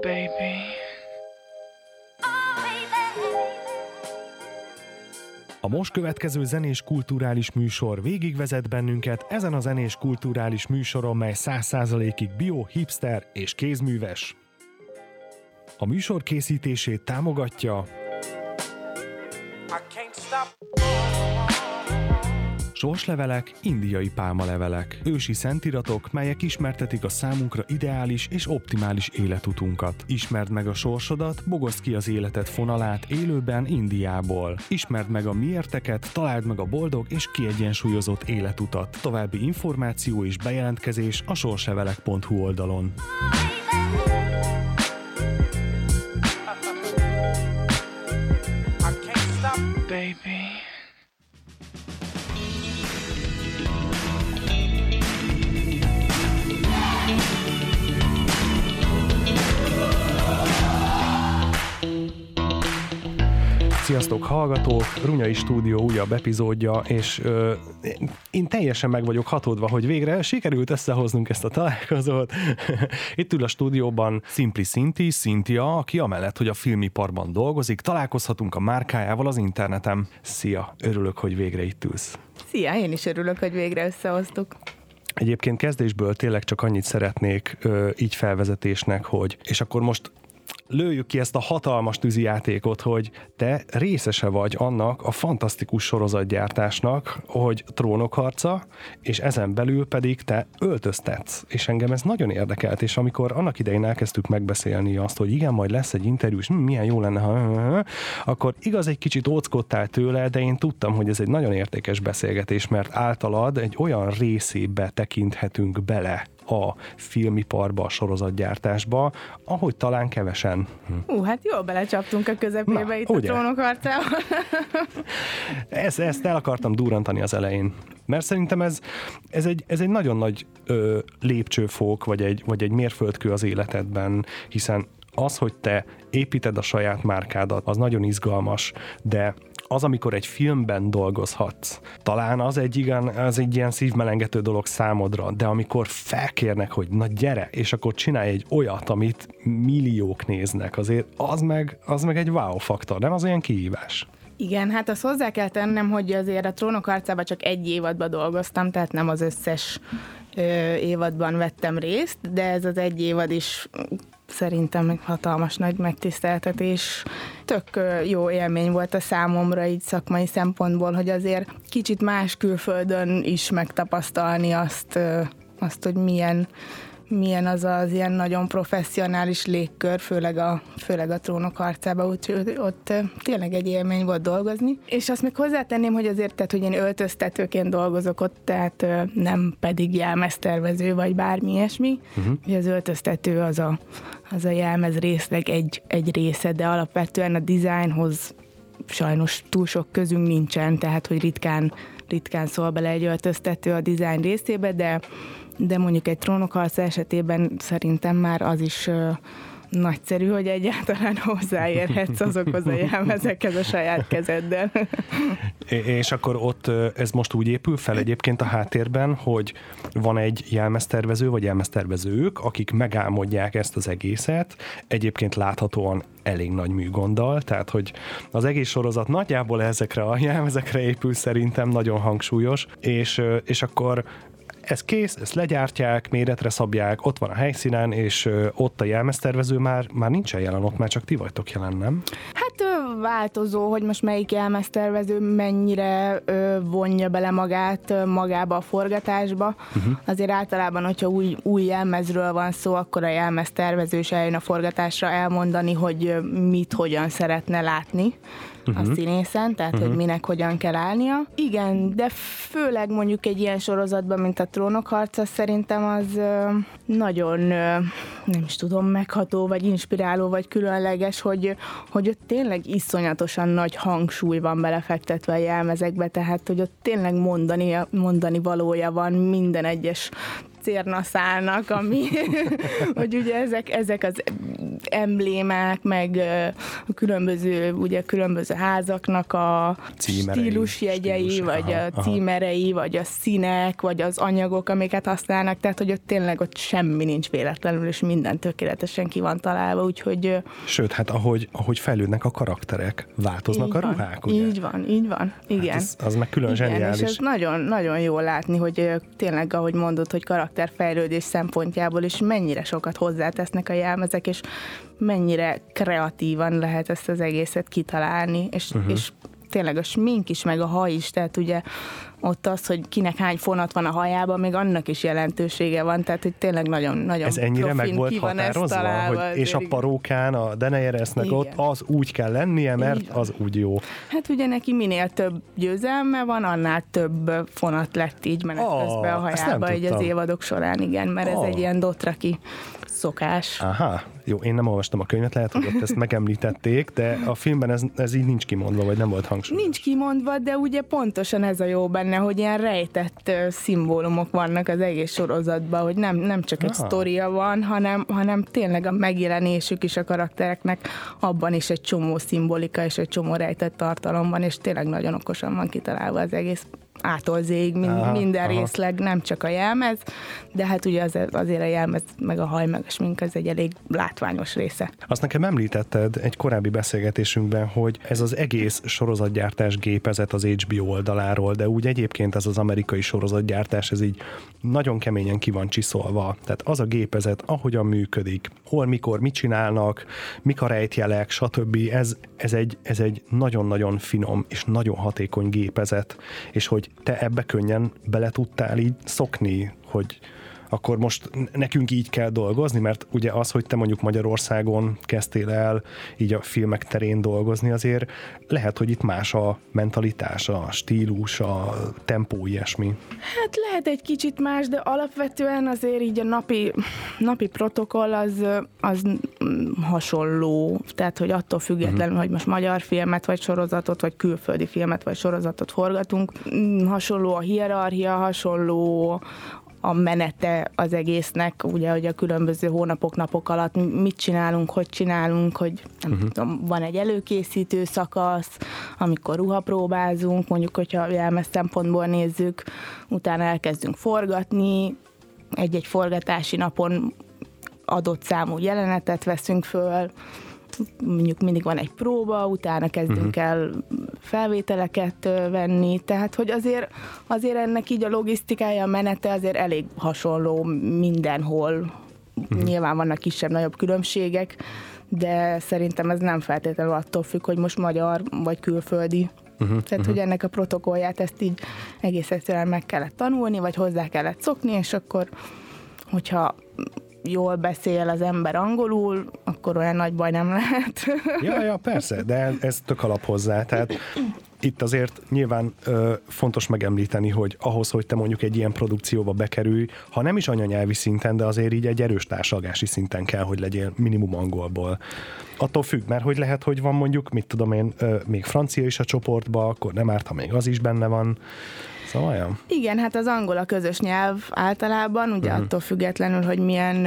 baby. A most következő zenés kulturális műsor végigvezet bennünket ezen a zenés kulturális műsoron, mely 100%-ig bio, hipster és kézműves. A műsor készítését támogatja Sorslevelek, indiai pálmalevelek, ősi szentiratok, melyek ismertetik a számunkra ideális és optimális életutunkat. Ismerd meg a sorsodat, bogozd ki az életed fonalát élőben Indiából. Ismerd meg a miérteket, találd meg a boldog és kiegyensúlyozott életutat. További információ és bejelentkezés a sorslevelek.hu oldalon. Baby. Sziasztok hallgatók, Runyai Stúdió újabb epizódja, és ö, én teljesen meg vagyok hatódva, hogy végre sikerült összehoznunk ezt a találkozót. Itt ül a stúdióban Simpli Szinti, Cynthia, aki amellett, hogy a filmiparban dolgozik, találkozhatunk a márkájával az interneten. Szia, örülök, hogy végre itt ülsz. Szia, én is örülök, hogy végre összehoztuk. Egyébként kezdésből tényleg csak annyit szeretnék ö, így felvezetésnek, hogy és akkor most lőjük ki ezt a hatalmas tűzijátékot, hogy te részese vagy annak a fantasztikus sorozatgyártásnak, hogy trónok harca, és ezen belül pedig te öltöztetsz. És engem ez nagyon érdekelt, és amikor annak idején elkezdtük megbeszélni azt, hogy igen, majd lesz egy interjú, és hm, milyen jó lenne, ha akkor igaz, egy kicsit óckodtál tőle, de én tudtam, hogy ez egy nagyon értékes beszélgetés, mert általad egy olyan részébe tekinthetünk bele a filmiparba, a sorozatgyártásba, ahogy talán kevesen. Ú, hát jól belecsaptunk a közepébe Na, itt ugye? a trónok harcában. Ezt, ezt el akartam durrantani az elején. Mert szerintem ez, ez, egy, ez egy nagyon nagy ö, lépcsőfok, vagy egy, vagy egy mérföldkő az életedben, hiszen az, hogy te építed a saját márkádat, az nagyon izgalmas, de az, amikor egy filmben dolgozhatsz, talán az egy, igen, az egy ilyen szívmelengető dolog számodra, de amikor felkérnek, hogy na gyere, és akkor csinálj egy olyat, amit milliók néznek, azért az meg, az meg egy wow faktor, nem az olyan kihívás. Igen, hát azt hozzá kell tennem, hogy azért a trónok harcában csak egy évadban dolgoztam, tehát nem az összes ö, évadban vettem részt, de ez az egy évad is szerintem egy hatalmas nagy megtiszteltetés. Tök jó élmény volt a számomra így szakmai szempontból, hogy azért kicsit más külföldön is megtapasztalni azt, azt hogy milyen milyen az az ilyen nagyon professzionális légkör, főleg a, főleg a trónok harcában, úgyhogy ott tényleg egy élmény volt dolgozni. És azt még hozzátenném, hogy azért, tehát, hogy én öltöztetőként dolgozok ott, tehát nem pedig jelmeztervező vagy bármi ilyesmi. Uh-huh. Ugye az öltöztető az a, az a jelmez részleg egy, egy része, de alapvetően a dizájnhoz sajnos túl sok közünk nincsen, tehát hogy ritkán, ritkán szól bele egy öltöztető a dizájn részébe, de, de mondjuk egy trónokharca esetében szerintem már az is nagyszerű, hogy egyáltalán hozzáérhetsz azokhoz a jelmezekhez a saját kezeddel. És akkor ott ez most úgy épül fel egyébként a háttérben, hogy van egy jelmeztervező vagy jelmeztervezők, akik megálmodják ezt az egészet, egyébként láthatóan elég nagy műgonddal, tehát hogy az egész sorozat nagyjából ezekre a jelmezekre épül szerintem, nagyon hangsúlyos, és, és akkor ez kész, ezt legyártják, méretre szabják, ott van a helyszínen, és ott a jelmeztervező már, már nincsen jelen, ott már csak ti vagytok jelen, nem? Hát változó, hogy most melyik jelmeztervező mennyire vonja bele magát magába a forgatásba. Uh-huh. Azért általában, hogyha új, új jelmezről van szó, akkor a jelmeztervező is eljön a forgatásra elmondani, hogy mit, hogyan szeretne látni uh-huh. a színészen, tehát uh-huh. hogy minek hogyan kell állnia. Igen, de főleg mondjuk egy ilyen sorozatban, mint a Trónok harca, szerintem az nagyon, nem is tudom, megható, vagy inspiráló, vagy különleges, hogy, hogy ott tényleg iszonyatosan nagy hangsúly van belefektetve a jelmezekbe, tehát hogy ott tényleg mondani, mondani valója van minden egyes cérnaszálnak, ami, hogy ugye ezek, ezek az emblémák, meg a különböző, ugye különböző házaknak a Címerei, stílusjegyei, stílus, vagy aha, a aha. címerei, vagy a színek, vagy az anyagok, amiket használnak, tehát hogy ott tényleg ott semmi nincs véletlenül, és minden tökéletesen ki van találva, úgyhogy Sőt, hát ahogy, ahogy fejlődnek a karakterek, változnak így a van, ruhák, ugye? Így van, így van, igen. Hát ez, az meg külön Igen, és zseniális. ez nagyon, nagyon jó látni, hogy tényleg, ahogy mondod, hogy karakterfejlődés szempontjából is mennyire sokat hozzátesznek a jelmezek, és mennyire kreatívan lehet ezt az egészet kitalálni, és, uh-huh. és tényleg a smink is, meg a haj is, tehát ugye ott az, hogy kinek hány fonat van a hajában, még annak is jelentősége van, tehát hogy tényleg nagyon, nagyon Ez ennyire meg volt határozva, találva, hogy, és a parókán, a Daenerysnek Igen. ott az úgy kell lennie, mert az úgy jó. Hát ugye neki minél több győzelme van, annál több fonat lett így menet Ó, közben a hajába, így az évadok során, igen, mert Ó. ez egy ilyen dotraki szokás. Aha, jó, én nem olvastam a könyvet, lehet, hogy ott ezt megemlítették, de a filmben ez, ez így nincs kimondva, vagy nem volt hangsúlyos. Nincs kimondva, de ugye pontosan ez a jó benne, hogy ilyen rejtett szimbólumok vannak az egész sorozatban, hogy nem, nem csak egy Ah. sztoria van, hanem, hanem tényleg a megjelenésük is a karaktereknek, abban is egy csomó szimbolika és egy csomó rejtett tartalom van, és tényleg nagyon okosan van kitalálva az egész ától zéig, mind, Aha, minden aha. részleg, nem csak a jelmez, de hát ugye az, azért a jelmez, meg a haj, meg a smink, az egy elég látványos része. Azt nekem említetted egy korábbi beszélgetésünkben, hogy ez az egész sorozatgyártás gépezet az HBO oldaláról, de úgy egyébként ez az amerikai sorozatgyártás, ez így nagyon keményen ki van csiszolva. Tehát az a gépezet, ahogyan működik, hol, mikor, mit csinálnak, mik a rejtjelek, stb. Ez, ez egy, ez egy nagyon-nagyon finom és nagyon hatékony gépezet, és hogy te ebbe könnyen bele tudtál így szokni, hogy akkor most nekünk így kell dolgozni, mert ugye az, hogy te mondjuk Magyarországon kezdtél el így a filmek terén dolgozni, azért lehet, hogy itt más a mentalitás, a stílus, a tempó, ilyesmi. Hát lehet egy kicsit más, de alapvetően azért így a napi, napi protokoll az, az hasonló. Tehát, hogy attól függetlenül, uh-huh. hogy most magyar filmet, vagy sorozatot, vagy külföldi filmet, vagy sorozatot forgatunk, mm, hasonló a hierarchia, hasonló a menete az egésznek, ugye, hogy a különböző hónapok, napok alatt mit csinálunk, hogy csinálunk, hogy nem uh-huh. tudom, van egy előkészítő szakasz, amikor ruhapróbázunk, mondjuk, hogyha jelmez szempontból nézzük, utána elkezdünk forgatni, egy-egy forgatási napon adott számú jelenetet veszünk föl, mondjuk mindig van egy próba, utána kezdünk uh-huh. el felvételeket venni, tehát hogy azért, azért ennek így a logisztikája, a menete azért elég hasonló mindenhol. Uh-huh. Nyilván vannak kisebb-nagyobb különbségek, de szerintem ez nem feltétlenül attól függ, hogy most magyar vagy külföldi. Uh-huh, Tehát, uh-huh. hogy ennek a protokollját ezt így egész egyszerűen meg kellett tanulni, vagy hozzá kellett szokni, és akkor, hogyha jól beszél az ember angolul, akkor olyan nagy baj nem lehet. Ja, ja, persze, de ez tök alap hozzá. Tehát itt azért nyilván ö, fontos megemlíteni, hogy ahhoz, hogy te mondjuk egy ilyen produkcióba bekerülj, ha nem is anyanyelvi szinten, de azért így egy erős társalgási szinten kell, hogy legyél minimum angolból. Attól függ, mert hogy lehet, hogy van mondjuk, mit tudom én, ö, még francia is a csoportba, akkor nem árt, ha még az is benne van. Szóval olyan. Igen, hát az angol a közös nyelv általában, ugye uh-huh. attól függetlenül, hogy milyen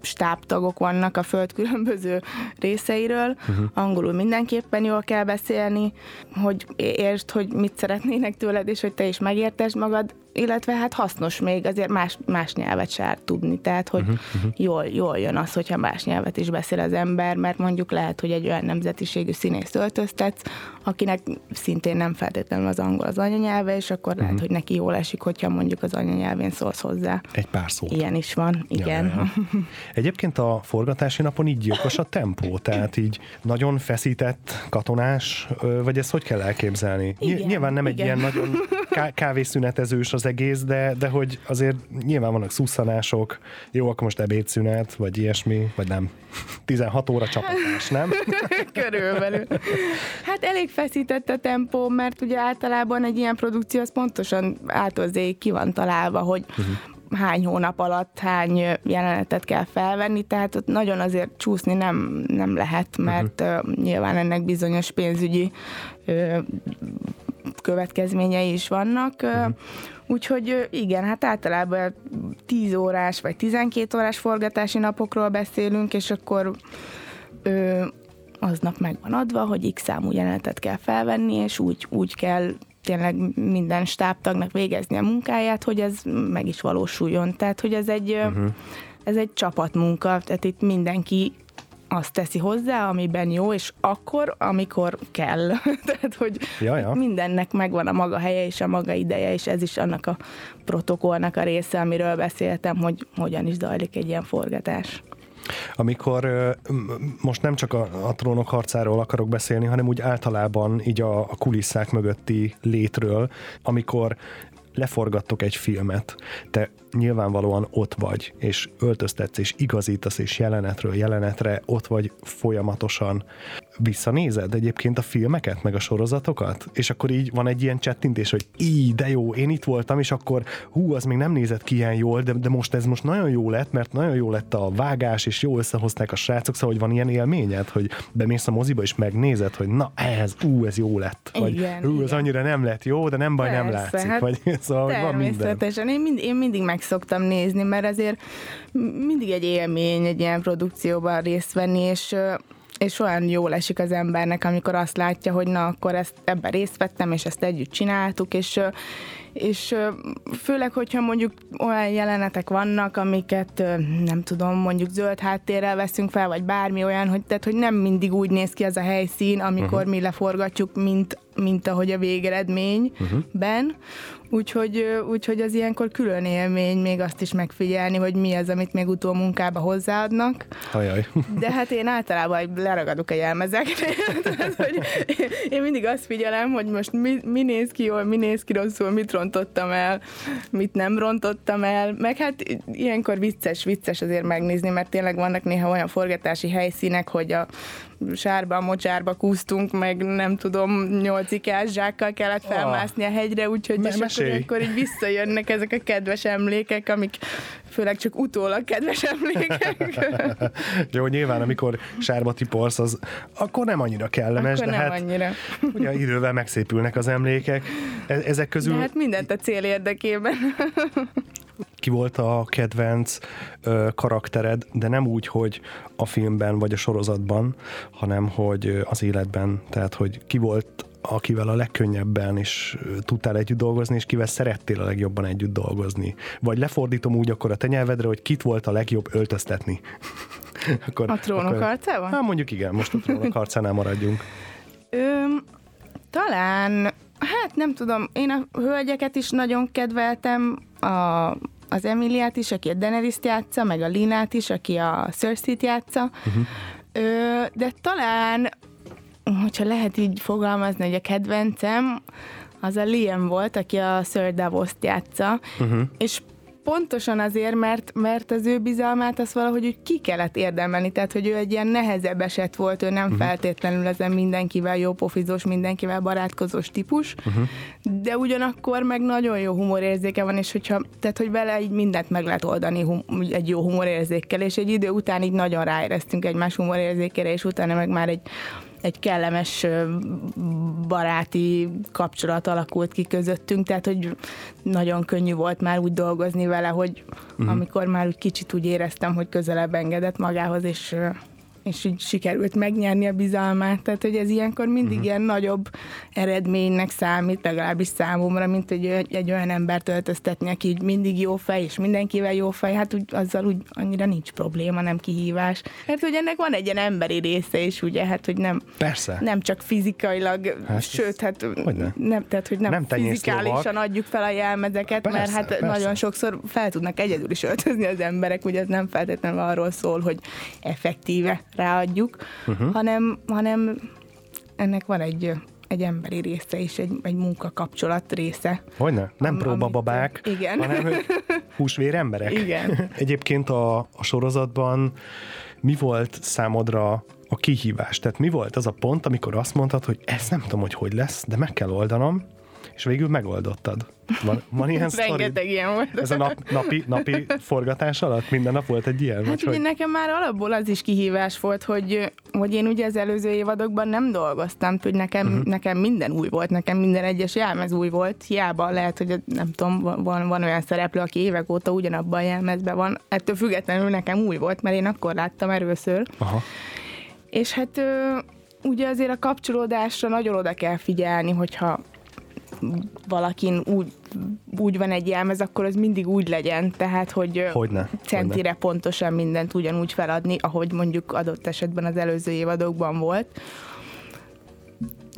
stábtagok vannak a föld különböző részeiről. Uh-huh. Angolul mindenképpen jól kell beszélni, hogy értsd, hogy mit szeretnének tőled, és hogy te is megértesd magad, illetve hát hasznos még azért más, más nyelvet se tudni, tehát hogy uh-huh, uh-huh. Jól, jól jön az, hogyha más nyelvet is beszél az ember, mert mondjuk lehet, hogy egy olyan nemzetiségű színész öltöztetsz, akinek szintén nem feltétlenül az angol az anyanyelve, és akkor uh-huh. lehet, hogy neki jól esik, hogyha mondjuk az anyanyelvén szólsz hozzá. Egy pár szót. Ilyen is van, igen. Ja, ja. Egyébként a forgatási napon így gyilkos a tempó, tehát így nagyon feszített katonás, vagy ezt hogy kell elképzelni? Igen, nyilván nem igen. egy ilyen nagyon ká- kávészünetezős az egész, de, de hogy azért nyilván vannak szusszanások, jó, akkor most ebédszünet, vagy ilyesmi, vagy nem. 16 óra csapatás, nem? Körülbelül. Hát elég feszített a tempó, mert ugye általában egy ilyen produkció az pontosan átolzéig ki van találva, hogy uh-huh hány hónap alatt hány jelenetet kell felvenni, tehát ott nagyon azért csúszni nem, nem lehet, mert uh-huh. uh, nyilván ennek bizonyos pénzügyi következményei is vannak. Uh-huh. Úgyhogy igen, hát általában 10 órás vagy 12 órás forgatási napokról beszélünk, és akkor ö, aznap meg van adva, hogy x számú jelenetet kell felvenni, és úgy, úgy kell tényleg minden stábtagnak végezni a munkáját, hogy ez meg is valósuljon. Tehát, hogy ez egy, uh-huh. ez egy csapatmunka, tehát itt mindenki azt teszi hozzá, amiben jó, és akkor, amikor kell. Tehát, hogy ja, ja. mindennek megvan a maga helye és a maga ideje, és ez is annak a protokollnak a része, amiről beszéltem, hogy hogyan is zajlik egy ilyen forgatás. Amikor most nem csak a, a trónok harcáról akarok beszélni, hanem úgy általában így a, a kulisszák mögötti létről, amikor leforgattok egy filmet, te nyilvánvalóan ott vagy, és öltöztetsz, és igazítasz, és jelenetről jelenetre ott vagy folyamatosan. Visszanézed egyébként a filmeket, meg a sorozatokat, és akkor így van egy ilyen csettintés, hogy így, de jó, én itt voltam, és akkor hú, az még nem nézett ki ilyen jól, de, de most ez most nagyon jó lett, mert nagyon jó lett a vágás, és jó összehozták a srácok, szóval hogy van ilyen élményed, hogy bemész a moziba, és megnézed, hogy na ez, ú, ez jó lett. Vagy igen, ú, ez annyira nem lett jó, de nem baj, Persze, nem látszik. Hát vagy, szóval van minden. Én, mind, én mindig meg szoktam nézni, mert azért mindig egy élmény egy ilyen produkcióban részt venni, és és olyan jól esik az embernek, amikor azt látja, hogy na, akkor ezt ebben részt vettem, és ezt együtt csináltuk, és, és főleg, hogyha mondjuk olyan jelenetek vannak, amiket nem tudom, mondjuk zöld háttérrel veszünk fel, vagy bármi olyan, hogy, tehát, hogy nem mindig úgy néz ki az a helyszín, amikor uh-huh. mi leforgatjuk, mint, mint ahogy a végeredményben. Uh-huh. Úgyhogy, úgyhogy az ilyenkor külön élmény még azt is megfigyelni, hogy mi az, amit még utól munkába hozzáadnak. Ajaj. De hát én általában leragadok a jelmezekre. hogy én mindig azt figyelem, hogy most mi, mi néz ki jól, mi néz ki rosszul, mit rontottam el, mit nem rontottam el. Meg hát ilyenkor vicces, vicces azért megnézni, mert tényleg vannak néha olyan forgatási helyszínek, hogy a sárba, mocsárba kúztunk, meg nem tudom, nyolc ikás zsákkal kellett ah. felmászni a hegyre, úgyhogy és akkor, akkor így visszajönnek ezek a kedves emlékek, amik főleg csak utólag kedves emlékek. Jó, nyilván, amikor sárba tiporsz, az akkor nem annyira kellemes, akkor de nem hát annyira. ugye idővel megszépülnek az emlékek. E- ezek közül... De hát mindent a cél érdekében ki volt a kedvenc ö, karaktered, de nem úgy, hogy a filmben vagy a sorozatban, hanem hogy az életben, tehát hogy ki volt akivel a legkönnyebben is tudtál együtt dolgozni, és kivel szerettél a legjobban együtt dolgozni. Vagy lefordítom úgy akkor a te nyelvedre, hogy kit volt a legjobb öltöztetni. akkor, a trónok akkor, harcában? Hát mondjuk igen, most a trónok harcánál maradjunk. Ö, talán, hát nem tudom, én a hölgyeket is nagyon kedveltem, a az Emiliát is, aki a Daenerys játsza, meg a Linát is, aki a Cersei-t játsza. Uh-huh. Ö, de talán, hogyha lehet így fogalmazni, hogy a kedvencem, az a Liam volt, aki a Sir Davos-t játsza, uh-huh. és pontosan azért, mert, mert az ő bizalmát azt valahogy úgy ki kellett érdemelni, tehát hogy ő egy ilyen nehezebb eset volt, ő nem uh-huh. feltétlenül ezen mindenkivel jó pofizós, mindenkivel barátkozós típus, uh-huh. de ugyanakkor meg nagyon jó humorérzéke van, és hogyha, tehát hogy vele így mindent meg lehet oldani hum, egy jó humorérzékkel, és egy idő után így nagyon ráéreztünk egymás humorérzékére, és utána meg már egy egy kellemes baráti kapcsolat alakult ki közöttünk, tehát hogy nagyon könnyű volt már úgy dolgozni vele, hogy uh-huh. amikor már úgy kicsit úgy éreztem, hogy közelebb engedett magához, és és így sikerült megnyerni a bizalmát, tehát hogy ez ilyenkor mindig uh-huh. ilyen nagyobb eredménynek számít, legalábbis számomra, mint hogy egy, egy olyan embert öltöztetni, aki így mindig jó fej, és mindenkivel jó fej, hát úgy, azzal úgy annyira nincs probléma, nem kihívás. Hát, hogy ennek van egy ilyen emberi része is, ugye, hát, hogy nem, Persze. nem csak fizikailag, hát, sőt, hát nem, tehát, hogy nem, nem fizikálisan adjuk fel a jelmezeket, persze, mert hát persze. nagyon sokszor fel tudnak egyedül is öltözni az emberek, ugye ez nem feltétlenül arról szól, hogy effektíve ráadjuk, uh-huh. hanem, hanem ennek van egy egy emberi része és egy, egy munkakapcsolat része. Hogyne? Nem am, próbababák, amit, igen. hanem húsvér emberek. Igen. Egyébként a, a sorozatban mi volt számodra a kihívás? Tehát mi volt az a pont, amikor azt mondtad, hogy ezt nem tudom, hogy hogy lesz, de meg kell oldanom, És végül megoldottad. Van, van ilyen sztori? Rengeteg ilyen volt. Ez a nap, napi, napi forgatás alatt minden nap volt egy ilyen? Hát ugye hogy... nekem már alapból az is kihívás volt, hogy, hogy én ugye az előző évadokban nem dolgoztam, hogy nekem, uh-huh. nekem minden új volt, nekem minden egyes jelmez új volt, hiába lehet, hogy nem tudom, van, van olyan szereplő, aki évek óta ugyanabban a jelmezben van, ettől függetlenül nekem új volt, mert én akkor láttam először. Aha. És hát ugye azért a kapcsolódásra nagyon oda kell figyelni, hogyha valakin úgy, úgy van egy jelmez, akkor az mindig úgy legyen, tehát hogy Hogyne, centire hogyne. pontosan mindent ugyanúgy feladni, ahogy mondjuk adott esetben az előző évadokban volt.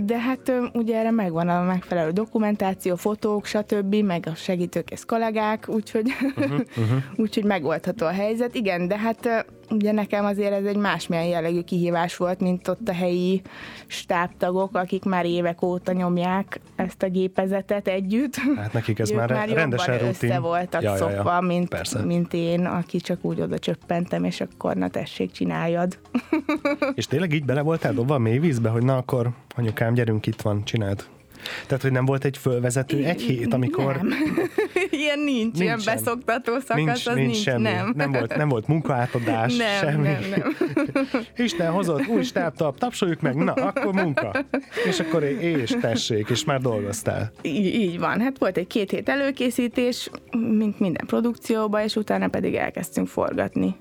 De hát ugye erre megvan a megfelelő dokumentáció, fotók, stb., meg a segítőkész kollégák, úgyhogy, uh-huh, uh-huh. úgyhogy megoldható a helyzet. Igen, de hát ugye nekem azért ez egy másmilyen jellegű kihívás volt, mint ott a helyi stábtagok, akik már évek óta nyomják ezt a gépezetet együtt. Hát nekik ez már, már rendesen rutin. össze voltak Ja, ja, ja. szokva, mint, Persze. mint én, aki csak úgy oda csöppentem, és akkor na tessék, csináljad. És tényleg így bele voltál dobva a mélyvízbe, hogy na akkor anyukám, gyerünk, itt van, csináld. Tehát, hogy nem volt egy fölvezető egy hét, amikor... Nem. ilyen nincs, ilyen Nincsen. beszoktató szakasz, Nincs, az nincs, nincs, semmi. nem. Nem, volt, nem volt munkaátadás, Nem, semmi. nem, nem. Isten hozott új stábtap, tapsoljuk meg, na, akkor munka. És akkor és tessék, és már dolgoztál. Így, így van. Hát volt egy két hét előkészítés, mint minden produkcióban, és utána pedig elkezdtünk forgatni.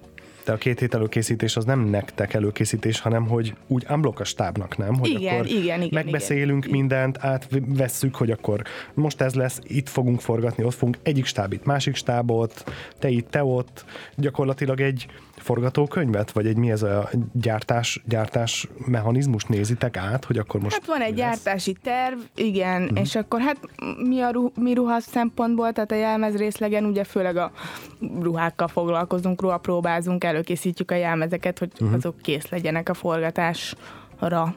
De a két hét előkészítés az nem nektek előkészítés, hanem hogy úgy unblock a stábnak, nem? Hogy Igen, akkor igen, igen, megbeszélünk igen. mindent, átvesszük, hogy akkor most ez lesz, itt fogunk forgatni, ott fogunk egyik stáb itt, másik stábot, te itt, te ott. Gyakorlatilag egy forgatókönyvet, vagy egy mi ez a gyártás, gyártás mechanizmus nézitek át, hogy akkor most Hát van egy gyártási terv, igen, uh-huh. és akkor hát mi a ruh, mi ruha szempontból, tehát a jelmez részlegen ugye főleg a ruhákkal foglalkozunk, ruhapróbázunk, előkészítjük a jelmezeket, hogy uh-huh. azok kész legyenek a forgatásra.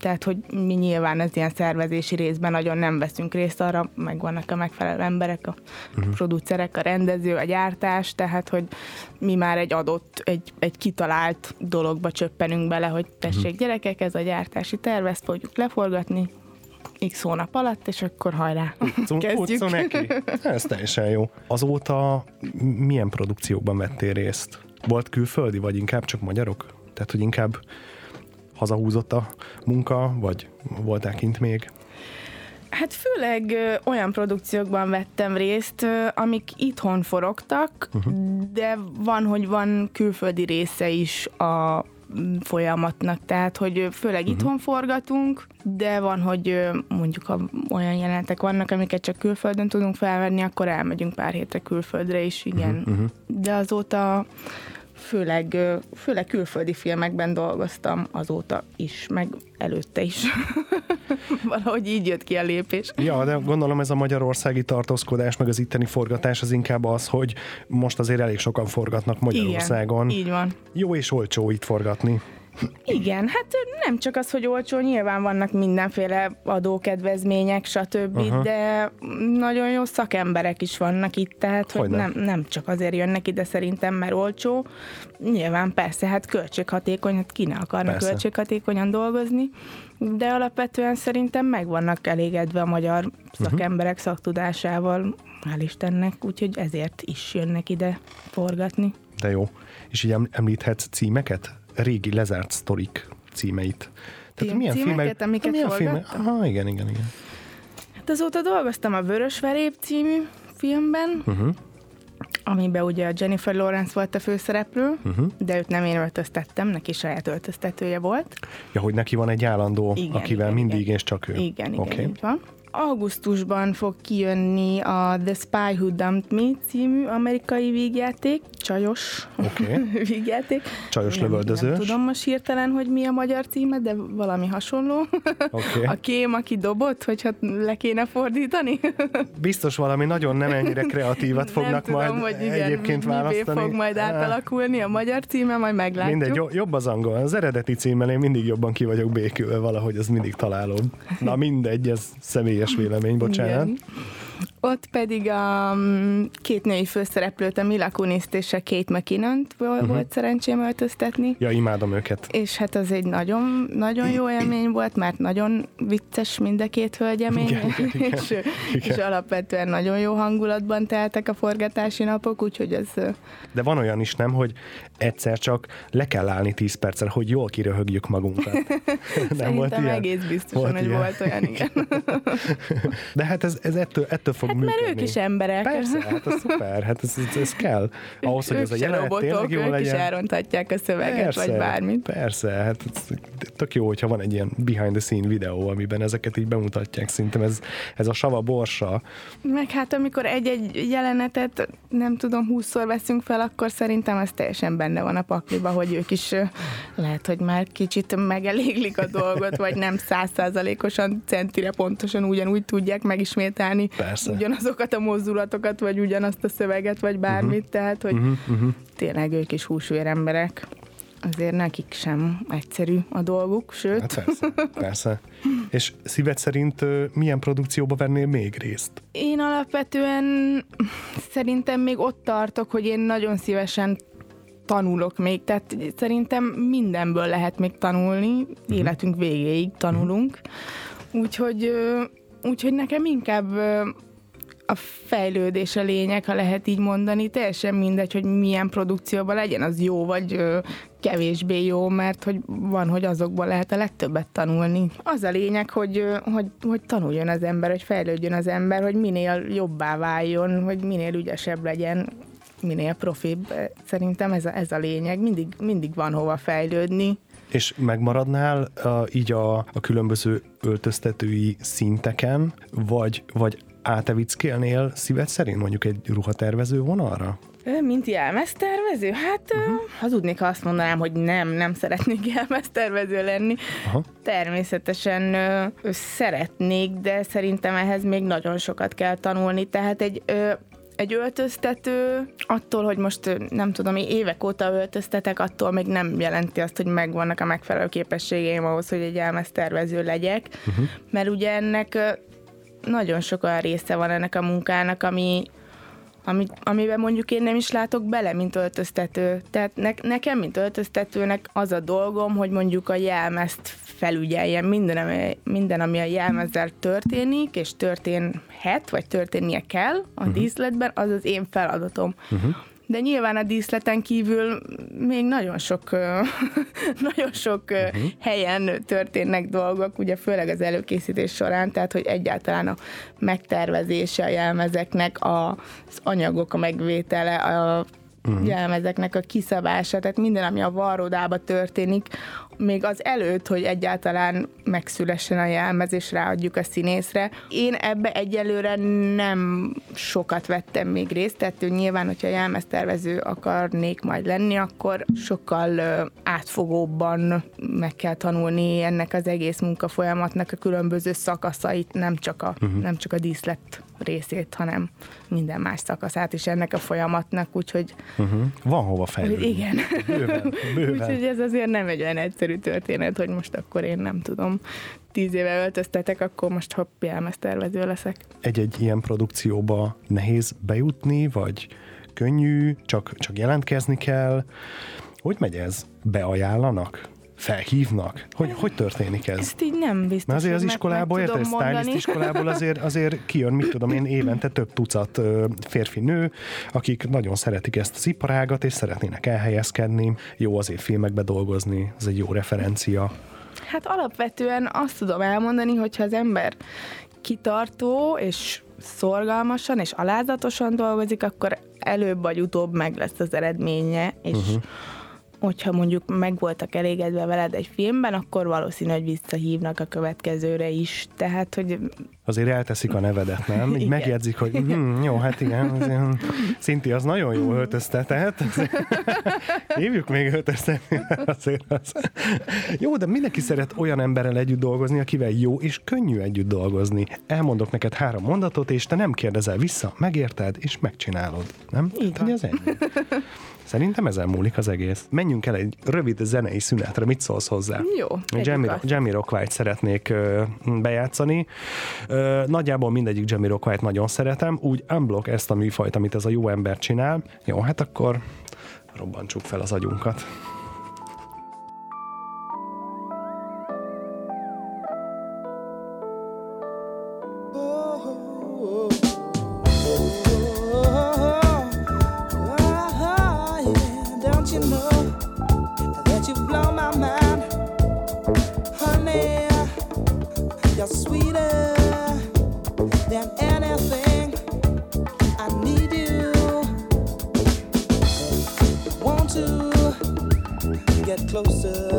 Tehát, hogy mi nyilván az ilyen szervezési részben nagyon nem veszünk részt arra, meg vannak a megfelelő emberek, a uh-huh. producerek, a rendező, a gyártás, tehát, hogy mi már egy adott, egy, egy kitalált dologba csöppenünk bele, hogy tessék uh-huh. gyerekek, ez a gyártási terv, ezt fogjuk leforgatni, x hónap alatt, és akkor hajrá, Utcon, kezdjük. utcon neki. Ez teljesen jó. Azóta milyen produkciókban vettél részt? Volt külföldi, vagy inkább csak magyarok? Tehát, hogy inkább hazahúzott a munka, vagy voltál kint még? Hát főleg ö, olyan produkciókban vettem részt, ö, amik itthon forogtak, uh-huh. de van, hogy van külföldi része is a folyamatnak, tehát hogy főleg uh-huh. itthon forgatunk, de van, hogy mondjuk ha olyan jelenetek vannak, amiket csak külföldön tudunk felvenni, akkor elmegyünk pár hétre külföldre is, igen. Uh-huh. De azóta főleg, főleg külföldi filmekben dolgoztam azóta is, meg előtte is. Valahogy így jött ki a lépés. Ja, de gondolom ez a magyarországi tartózkodás, meg az itteni forgatás az inkább az, hogy most azért elég sokan forgatnak Magyarországon. Igen, így van. Jó és olcsó itt forgatni. Igen, hát nem csak az, hogy olcsó, nyilván vannak mindenféle adókedvezmények, stb., Aha. uh-huh. de nagyon jó szakemberek is vannak itt, tehát hogy Hogyne. nem, nem csak azért jönnek ide szerintem, mert olcsó. Nyilván persze, hát költséghatékony, hát ki ne akarna Persze. költséghatékonyan dolgozni, de alapvetően szerintem meg vannak elégedve a magyar szakemberek szaktudásával, hál' Istennek, úgyhogy ezért is jönnek ide forgatni. De jó. És így em- említhetsz címeket? Régi lezárt sztorik címeit. Filmcímeket, amiket milyen filmek? forgattam? Aha, igen, igen, igen. Hát azóta dolgoztam a Vörös Verép című filmben, Uh-huh. amiben ugye a Jennifer Lawrence volt a főszereplő, Uh-huh. de őt nem én öltöztettem, neki saját öltöztetője volt. Ja, hogy neki van egy állandó, Igen, akivel igen, mindig igen. és csak ő. Igen, igen, Oké. így van. Augusztusban fog kijönni a The Spy Who Dumped Me című amerikai vígjáték, csajos Oké. vígjáték. Csajos nem, lövöldözős. Nem tudom most hirtelen, hogy mi a magyar címe, de valami hasonló. Oké. A kém, aki dobott, hogyha le kéne fordítani. Biztos valami nagyon nem ennyire kreatívat fognak nem tudom, majd hogy igen, egyébként választani. fog majd Á, átalakulni a magyar címe, majd meglátjuk. Mindegy, jo- jobb az angol. Az eredeti címmel én mindig jobban ki vagyok békülve valahogy, ez mindig találom. Na mindegy, ez személyes vélemény, bocsánat. Igen. Ott pedig a mm, két női főszereplőt, a Mila Kuniszt és a Kate mckinnon uh-huh. volt szerencsém öltöztetni. Ja, imádom őket. És hát az egy nagyon, nagyon jó élmény volt, mert nagyon vicces mind a két hölgyemény, igen, és, igen, és, igen. és alapvetően nagyon jó hangulatban teltek a forgatási napok, úgyhogy ez... De van olyan is, nem, hogy egyszer csak le kell állni 10 percre, hogy jól kiröhögjük magunkat. nem volt ilyen? egész biztosan, volt hogy ilyen. volt olyan, igen. De hát ez, ez ettől, ettől fog hát működni. mert ők is emberek. Persze, hát ez szuper, hát ez, ez, ez kell. Ahhoz, hogy ők ez a jelenet robotok, tényleg jó ők legyen. is elronthatják a szöveget, persze, vagy bármit. Persze, hát ez tök jó, hogyha van egy ilyen behind the scene videó, amiben ezeket így bemutatják. Szerintem ez, ez a sava borsa. Meg hát amikor egy-egy jelenetet nem tudom, húszszor veszünk fel, akkor szerintem ez teljesen benne van a pakliba, hogy ők is lehet, hogy már kicsit megeléglik a dolgot, vagy nem százszázalékosan centire pontosan ugyanúgy tudják megismételni Persze. Ugyanazokat a mozdulatokat, vagy ugyanazt a szöveget, vagy bármit, uh-huh. tehát, hogy uh-huh, uh-huh. tényleg ők is húsvér emberek azért nekik sem egyszerű a dolguk, sőt. Hát persze, persze. És szíved szerint milyen produkcióba vennél még részt? Én alapvetően szerintem még ott tartok, hogy én nagyon szívesen tanulok még, tehát szerintem mindenből lehet még tanulni, uh-huh. életünk végéig tanulunk, úgyhogy, úgyhogy nekem inkább a fejlődés a lényeg, ha lehet így mondani, teljesen mindegy, hogy milyen produkcióban legyen, az jó vagy kevésbé jó, mert hogy van, hogy azokból lehet a legtöbbet tanulni. Az a lényeg, hogy, hogy, hogy tanuljon az ember, hogy fejlődjön az ember, hogy minél jobbá váljon, hogy minél ügyesebb legyen, minél profibb. Szerintem ez a, ez a lényeg. Mindig, mindig van hova fejlődni. És megmaradnál uh, így a, a különböző öltöztetői szinteken, vagy, vagy átevickélnél szíved szerint mondjuk egy ruhatervező vonalra? Mint jelmeztervező? Hát uh-huh. hazudnék, ha azt mondanám, hogy nem, nem szeretnék jelmeztervező lenni. Aha. Természetesen ö, szeretnék, de szerintem ehhez még nagyon sokat kell tanulni. Tehát egy ö, egy öltöztető attól, hogy most nem tudom, évek óta öltöztetek, attól még nem jelenti azt, hogy megvannak a megfelelő képességeim ahhoz, hogy egy elmeztervező legyek, uh-huh. mert ugye ennek nagyon sok olyan része van ennek a munkának, ami, ami, amiben mondjuk én nem is látok bele, mint öltöztető. Tehát ne, nekem, mint öltöztetőnek az a dolgom, hogy mondjuk a jelmezt felügyeljen minden, ami, minden, ami a jelmezzel történik, és történhet, vagy történnie kell a uh-huh. díszletben, az az én feladatom. Uh-huh de nyilván a díszleten kívül még nagyon sok, nagyon sok uh-huh. helyen történnek dolgok, ugye főleg az előkészítés során, tehát hogy egyáltalán a megtervezése a jelmezeknek, az anyagok a megvétele, a uh-huh. jelmezeknek a kiszabása, tehát minden, ami a varrodába történik, még az előtt, hogy egyáltalán megszülessen a jelmez, és ráadjuk a színészre. Én ebbe egyelőre nem sokat vettem még részt, tehát nyilván, hogyha jelmeztervező akarnék majd lenni, akkor sokkal átfogóbban meg kell tanulni ennek az egész munkafolyamatnak a különböző szakaszait, nem csak a, uh-huh. nem csak a díszlet részét, hanem minden más szakaszát is ennek a folyamatnak, úgyhogy... Uh-huh. Van hova fejlődni. Igen. Bőven, bőven. úgyhogy ez azért nem egy olyan egyszerű történet, hogy most akkor én nem tudom, tíz éve öltöztetek, akkor most hopp, tervező leszek. Egy-egy ilyen produkcióba nehéz bejutni, vagy könnyű, csak, csak jelentkezni kell. Hogy megy ez? Beajánlanak? Felhívnak? Hogy, hogy történik ez? Ezt így nem biztos. Mert azért az iskolából, érted? Stylist iskolából azért, azért kijön, mit tudom én, évente több tucat férfi-nő, akik nagyon szeretik ezt az iparágat, és szeretnének elhelyezkedni, jó azért filmekbe dolgozni, ez egy jó referencia. Hát alapvetően azt tudom elmondani, hogyha az ember kitartó és szorgalmasan és alázatosan dolgozik, akkor előbb vagy utóbb meg lesz az eredménye, és uh-huh hogyha mondjuk meg voltak elégedve veled egy filmben, akkor valószínű, hogy visszahívnak a következőre is. Tehát, hogy... Azért elteszik a nevedet, nem? Így igen. megjegyzik, hogy hm, jó, hát igen, Szinti az nagyon jó tehát Hívjuk még öltöztetni. Azért az. Jó, de mindenki szeret olyan emberrel együtt dolgozni, akivel jó és könnyű együtt dolgozni. Elmondok neked három mondatot, és te nem kérdezel vissza, megérted, és megcsinálod. Nem? Igen. Hát, ez ennyi. Szerintem ezen múlik az egész. Menjünk el egy rövid zenei szünetre, mit szólsz hozzá? Jó. Jamie, Jamie Rockwright szeretnék uh, bejátszani. Ö, nagyjából mindegyik Jamiroquai-t nagyon szeretem, úgy unblock ezt a műfajt, amit ez a jó ember csinál. Jó, hát akkor robbantsuk fel az agyunkat. Closer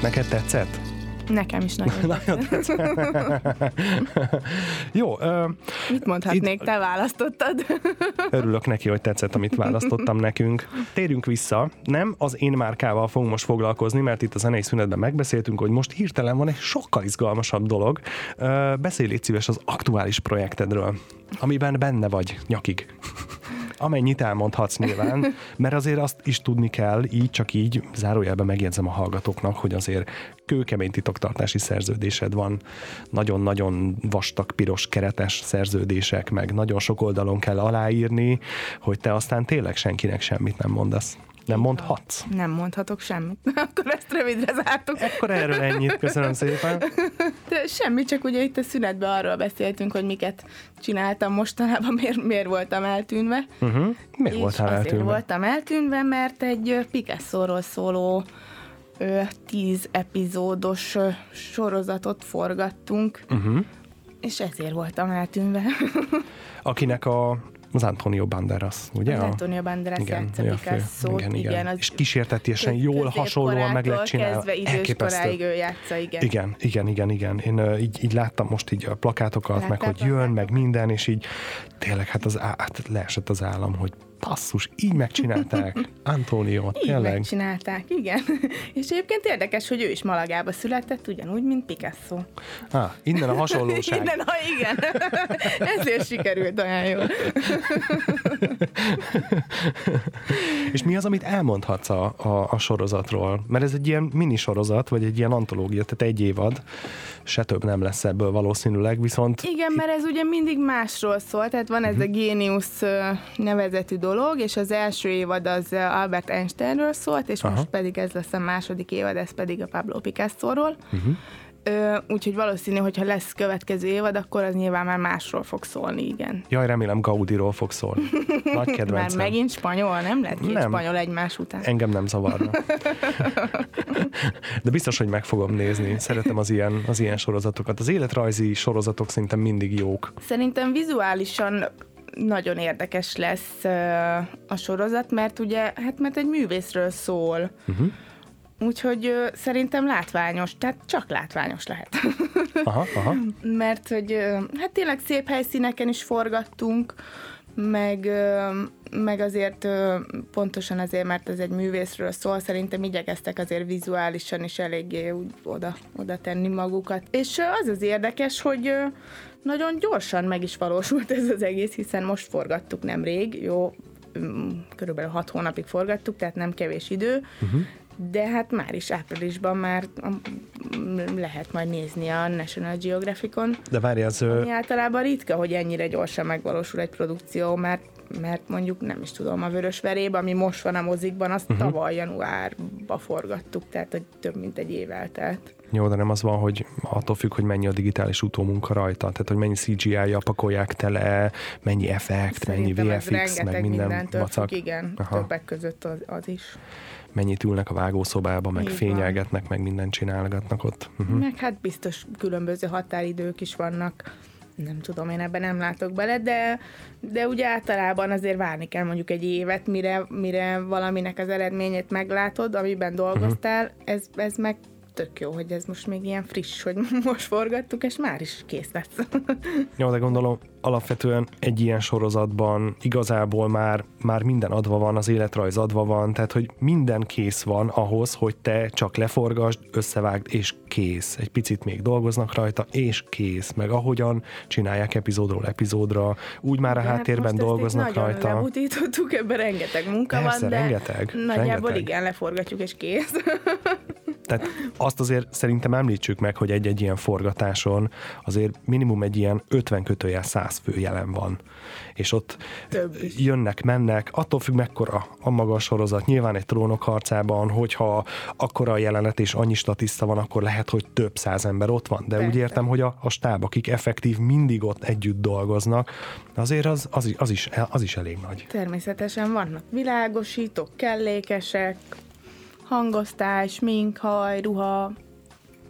tetszett. Neked tetszett? Nekem is nagyon. Nagyon tetszett. Jó, ö, Mit mondhatnék, Itt- te választottad? örülök neki, hogy tetszett, amit választottam nekünk. Térjünk vissza. Nem az én márkával fogunk most foglalkozni, mert itt a zenei szünetben megbeszéltünk, hogy most hirtelen van egy sokkal izgalmasabb dolog. Ö, Beszélj szíves az aktuális projektedről, amiben benne vagy nyakig. Amennyit elmondhatsz nyilván, mert azért azt is tudni kell, így csak így, zárójelben megjegyzem a hallgatóknak, hogy azért kőkemény titoktartási szerződésed van, nagyon-nagyon vastag, piros, keretes szerződések, meg nagyon sok oldalon kell aláírni, hogy te aztán tényleg senkinek semmit nem mondasz. Nem mondhatsz. Nem mondhatok semmit. Akkor ezt rövidre zártuk. Akkor erről ennyit, köszönöm szépen. De semmi, csak ugye itt a szünetben arról beszéltünk, hogy miket csináltam mostanában, miért, miért voltam eltűnve. Uh-huh. Miért És voltál azért eltűnve? voltam eltűnve, mert egy Picasso-ról szóló ö, tíz epizódos ö, sorozatot forgattunk. Uh-huh. és ezért voltam eltűnve. Akinek a az Antonio Banderas, ugye? Az Antonio Banderas ő a fő. Picasso-t, igen, igen. igen, az és kísértetiesen jól, hasonlóan meg lehet csinálni. kezdve időskoráig ő játsza, igen. Igen, igen, igen, igen. Én uh, így, így láttam most így a plakátokat, meg Láttál hogy jön, meg minden, és így tényleg hát, az, á- hát leesett az állam, hogy passzus, így megcsinálták. Antonio, Így tényleg. megcsinálták, igen. És egyébként érdekes, hogy ő is Malagába született, ugyanúgy, mint Picasso. Ah, innen a hasonlóság. Innen, ha igen. Ezért sikerült olyan jól. És mi az, amit elmondhatsz a, a, a sorozatról? Mert ez egy ilyen mini sorozat, vagy egy ilyen antológia, tehát egy évad, se több nem lesz ebből valószínűleg, viszont Igen, mert ez ugye mindig másról szól, tehát van ez Mhm. a Génius ö, nevezetű dolog, és az első évad az Albert Einsteinről szólt, és Aha. most pedig ez lesz a második évad, ez pedig a Pablo Picasso-ról. Mhm. Úgyhogy valószínű, hogyha lesz következő évad, akkor az nyilván már másról fog szólni, igen. jaj, remélem Gaudiról fog szólni. Nagy Már kedvencem. megint spanyol, nem lehet két Nem. spanyol egymás után. Engem nem zavarna. De biztos, hogy meg fogom nézni. Szeretem az ilyen, az ilyen sorozatokat. Az életrajzi sorozatok szerintem mindig jók. Szerintem vizuálisan nagyon érdekes lesz a sorozat, mert ugye, hát mert egy művészről szól. Uh-huh. Úgyhogy ö, szerintem látványos, tehát csak látványos lehet. Aha, aha. mert hogy ö, hát tényleg szép helyszíneken is forgattunk, meg, ö, meg azért ö, pontosan azért, mert ez egy művészről szól, szerintem igyekeztek azért vizuálisan is eléggé úgy oda, oda tenni magukat. És ö, az az érdekes, hogy ö, nagyon gyorsan meg is valósult ez az egész, hiszen most forgattuk nemrég, jó, körülbelül hat hónapig forgattuk, tehát nem kevés idő, uh-huh. De hát már is áprilisban már mm, lehet majd nézni a National Geographicon. De várj, az... ö, Mi általában ritka, hogy ennyire gyorsan megvalósul egy produkció, mert mert mondjuk nem is tudom, a Vörös Veréb, ami most van a mozikban, azt uh-huh. tavaly januárba forgattuk, tehát hogy több mint egy év eltelt. Jó, de nem az van, hogy attól függ, hogy mennyi a digitális utómunka rajta. Tehát, hogy mennyi CGI-ja pakolják tele, mennyi effekt, Szerintem mennyi VFX, meg rengeteg minden vacak. függ, igen, Aha. többek között az, az is. Mennyit ülnek a vágószobába, meg Így van. fényelgetnek, meg mindent csinálgatnak ott. Uh-huh. Meg hát biztos különböző határidők is vannak. Nem tudom, én ebben nem látok bele, de, de ugye általában azért várni kell mondjuk egy évet, mire, mire valaminek az eredményét meglátod, amiben dolgoztál. Uh-huh. Ez, ez meg tök jó, hogy ez most még ilyen friss, hogy most forgattuk, és már is kész lesz. Jó, de gondolom alapvetően egy ilyen sorozatban igazából már, már minden adva van, az életrajz adva van, tehát hogy minden kész van ahhoz, hogy te csak leforgasd, összevágd, és kész. Egy picit még dolgoznak rajta, és kész. Meg ahogyan csinálják epizódról epizódra, úgy már a De hát háttérben így dolgoznak rajta. lebutítottuk, ebben rengeteg munka Persze, van, de rengeteg, nagyjából rengeteg. igen, leforgatjuk, és kész. Tehát azt azért szerintem említsük meg, hogy egy-egy ilyen forgatáson azért minimum egy ilyen 50 kötőjel 100 fő jelen van. És ott jönnek, mennek, attól függ mekkora a maga a sorozat. Nyilván egy trónok harcában, hogyha akkora a jelenet és annyi statiszta van, akkor lehet, hogy több száz ember ott van. De úgy Persze. értem, hogy a, a stáb, akik effektív mindig ott együtt dolgoznak, azért az, az, az, is, az is elég nagy. Természetesen vannak világosítók, kellékesek, hangosztály, smink, haj, ruha,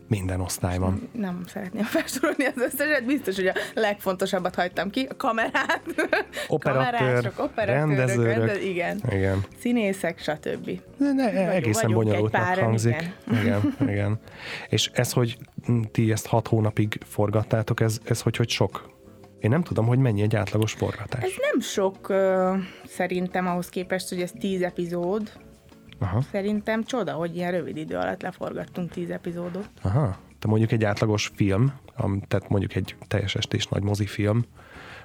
Minden osztály van. nem szeretném felsorolni az összeset, biztos, hogy a legfontosabbat hagytam ki, a kamerát, Operatőr, kamerások, operatőrök, rendezőrök. rendez, igen, Igen. színészek, stb. Ne, ne, egészen vagyunk egy bonyolultnak hangzik. Igen. igen, igen. És ez, hogy ti ezt hat hónapig forgattátok, ez, ez hogy, hogy sok? Én nem tudom, hogy mennyi egy átlagos forgatás. Ez nem sok szerintem ahhoz képest, hogy ez tíz epizód. Aha, Szerintem csoda, hogy ilyen rövid idő alatt leforgattunk tíz epizódot. aha. Te mondjuk egy átlagos film, tehát mondjuk egy teljes estés nagy mozifilm,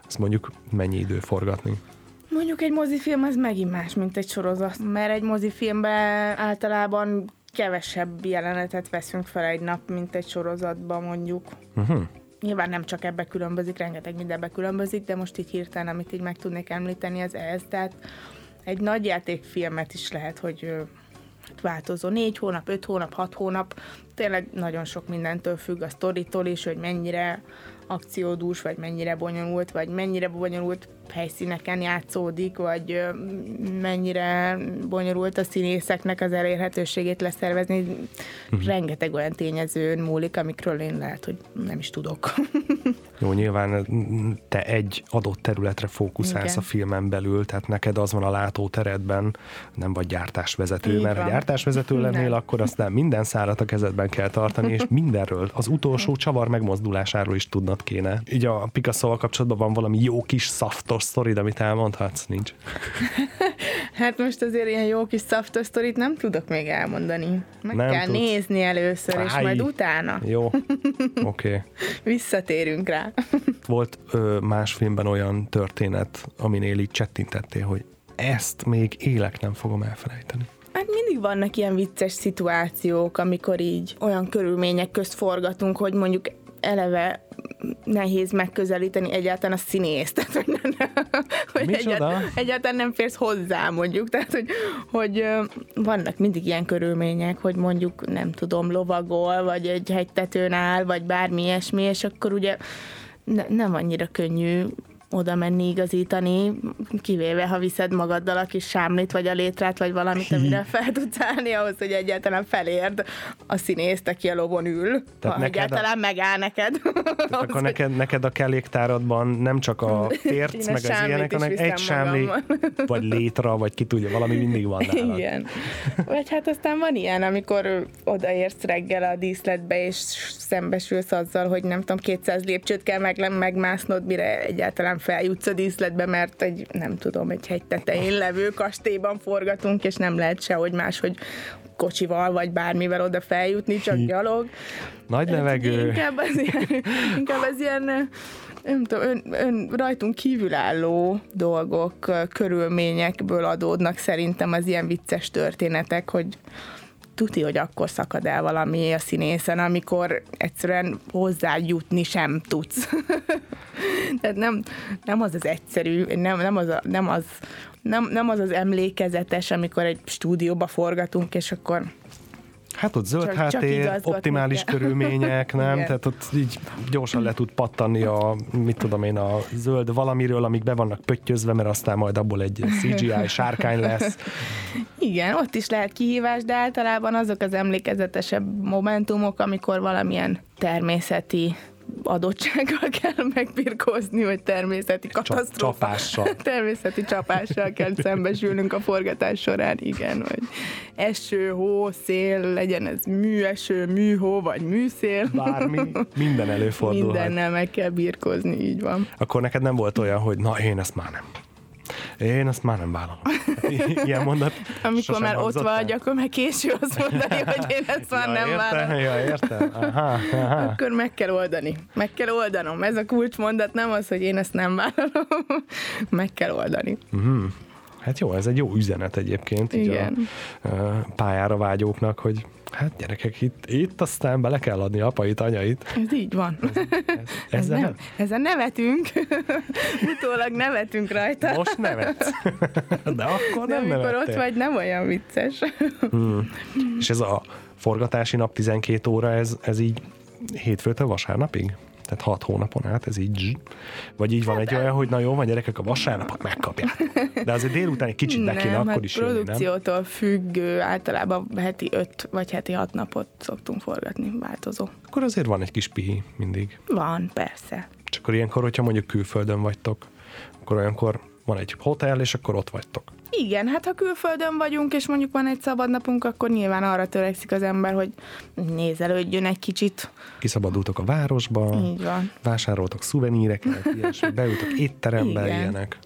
az mondjuk mennyi idő forgatni? Mondjuk egy mozifilm az megint más, mint egy sorozat, mert egy mozifilmben általában kevesebb jelenetet veszünk fel egy nap, mint egy sorozatban mondjuk. Uh-huh. Nyilván nem csak ebbe különbözik, rengeteg mindenbe különbözik, de most így hirtelen, amit így meg tudnék említeni, az ez. Tehát egy nagy játékfilmet is lehet, hogy változó. Négy hónap, öt hónap, hat hónap, tényleg nagyon sok mindentől függ a sztoritól is, hogy mennyire akciódús, vagy mennyire bonyolult, vagy mennyire bonyolult helyszíneken játszódik, vagy mennyire bonyolult a színészeknek az elérhetőségét leszervezni. Uh-huh. Rengeteg olyan tényezőn múlik, amikről én lehet, hogy nem is tudok. Jó, nyilván te egy adott területre fókuszálsz Igen. a filmen belül, tehát neked az van a látóteredben, nem vagy gyártásvezető, Így mert ha van. gyártásvezető lennél, Nem. akkor aztán minden szárat a kezedben kell tartani, és mindenről, az utolsó csavar megmozdulásáról is tudnod kéne. Így a Picasso-val kapcsolatban van valami jó kis szaftos sztorid, amit elmondhatsz? Nincs. Hát most azért ilyen jó kis szaftos sztorit nem tudok még elmondani. Meg Nem kell tudsz. nézni először, és Fáj. majd utána Jó, oké. Okay. visszatérünk rá. Volt ö, más filmben olyan történet, aminél így csettintettél, hogy ezt még élek nem fogom elfelejteni. Hát mindig vannak ilyen vicces szituációk, amikor így olyan körülmények közt forgatunk, hogy mondjuk eleve nehéz megközelíteni egyáltalán a színészt, tehát hogy, nem, hogy egyáltalán, egyáltalán nem férsz hozzá mondjuk, tehát hogy, hogy vannak mindig ilyen körülmények, hogy mondjuk nem tudom, lovagol, vagy egy hegytetőn áll, vagy bármi ilyesmi, és akkor ugye ne, nem annyira könnyű oda menni igazítani, kivéve, ha viszed magaddal a kis sámlit, vagy a létrát, vagy valamit, amire fel tudsz állni, ahhoz, hogy egyáltalán felérd a színészt, aki a lovon ül, Tehát ha neked a- egyáltalán megáll neked. Tehát akkor neked, neked a kelléktáradban nem csak a a meg az ilyenek, hanem egy sámli, vagy létra, vagy ki tudja, valami mindig van nálad. Igen. Vagy hát aztán van ilyen, amikor odaérsz reggel a díszletbe, és szembesülsz azzal, hogy nem tudom, 200 lépcsőt kell meg, megmásznod, mire egyáltalán feljutsz a díszletbe, mert egy, nem tudom, egy hegy tetején levő kastélyban forgatunk, és nem lehet sehogy máshogy kocsival, vagy bármivel oda feljutni, csak gyalog. Nagy levegő. Inkább az ilyen, inkább az ilyen nem tudom, ön, ön rajtunk kívülálló dolgok, körülményekből adódnak szerintem az ilyen vicces történetek, hogy tuti, hogy akkor szakad el valami a színészen, amikor egyszerűen hozzá jutni sem tudsz. Tehát nem, nem az az egyszerű, nem, nem, az, a, nem, az, nem, nem az az emlékezetes, amikor egy stúdióba forgatunk, és akkor Hát ott zöld Csak- csak háttér, igazgatni optimális kell. körülmények, nem? Igen. Tehát ott így gyorsan le tud pattanni a, mit tudom én, a zöld valamiről, amik be vannak pöttyözve, mert aztán majd abból egy CGI sárkány lesz. Igen, ott is lehet kihívás, de általában azok az emlékezetesebb momentumok, amikor valamilyen természeti adottsággal kell megbirkózni, vagy természeti katasztrófa. csapással. Természeti csapással kell szembesülnünk a forgatás során, igen, vagy eső, hó, szél, legyen ez műeső, műhó, vagy műszél. Bármi, minden előfordulhat. Mindennel meg kell birkózni, így van. Akkor neked nem volt olyan, hogy na, én ezt már nem. Én ezt már nem vállalom. Ilyen mondat Amikor már ott vagy, el? akkor meg késő azt mondani, hogy én ezt már ja, nem értem, vállalom. Ja, értem. Aha, aha. Akkor meg kell oldani. Meg kell oldanom. Ez a kulcsmondat nem az, hogy én ezt nem vállalom. meg kell oldani. Hát jó, ez egy jó üzenet egyébként így Igen. a ö, pályára vágyóknak, hogy hát gyerekek, itt, itt aztán bele kell adni apait, anyait. Ez így van. Ez Ezzel nem, ezen nevetünk. Utólag nevetünk rajta. Most nevetsz. De akkor De nem amikor ott vagy, nem olyan vicces. És ez a forgatási nap 12 óra, ez, ez így hétfőtől vasárnapig? Tehát hat hónapon át, ez így. Vagy így van Hát, egy olyan, hogy na jó, van gyerekek, a vasárnapot megkapják. De azért délután egy kicsit neki, nem, akkor hát is jönni, nem? produkciótól függő, általában heti öt vagy heti hat napot szoktunk forgatni, változó. Akkor azért van egy kis pihi mindig. Van, persze. És akkor ilyenkor, hogyha mondjuk külföldön vagytok, akkor olyankor van egy hotel, és akkor ott vagytok. Igen, hát ha külföldön vagyunk, és mondjuk van egy szabad napunk, akkor nyilván arra törekszik az ember, hogy nézelődjön egy kicsit. Kiszabadultok a városba, Így van. vásároltok szuveníreket, ilyesmi, beültök étterembe, Igen. ilyenek.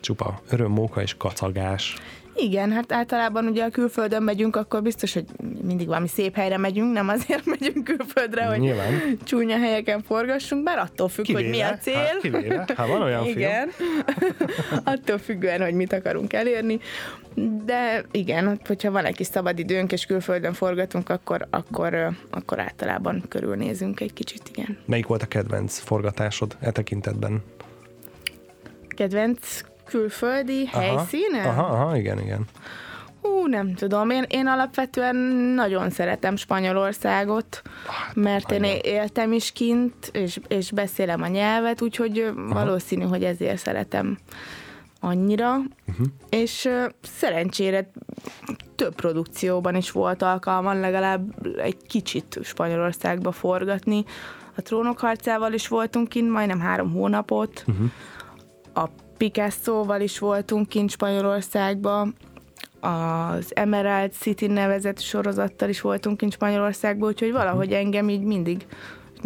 Csupa öröm, móka és kacagás. Igen, hát általában ugye a külföldön megyünk, akkor biztos, hogy mindig valami szép helyre megyünk, nem azért megyünk külföldre, hogy Nyilván. csúnya helyeken forgassunk, bár attól függ, hogy mi a cél. Hát, kivéve. Hát van olyan igen. attól függően, hogy mit akarunk elérni. De igen, hogyha van egy kis szabad időnk, és külföldön forgatunk, akkor, akkor, akkor általában körülnézünk egy kicsit, igen. Melyik volt a kedvenc forgatásod e tekintetben? Kedvenc külföldi Aha, helyszíne? Aha, aha, igen, igen. Hú, nem tudom. Én, én alapvetően nagyon szeretem Spanyolországot, Hát, mert én éltem is kint, és, és beszélem a nyelvet, úgyhogy ö, valószínű, hogy ezért szeretem annyira, uh-huh. és szerencsére több produkcióban is volt alkalman legalább egy kicsit Spanyolországba forgatni. A Trónok harcával is voltunk kint majdnem három hónapot, uh-huh. a Picasso-val is voltunk kint Spanyolországba, az Emerald City nevezett sorozattal is voltunk kint Spanyolországban, úgyhogy valahogy engem így mindig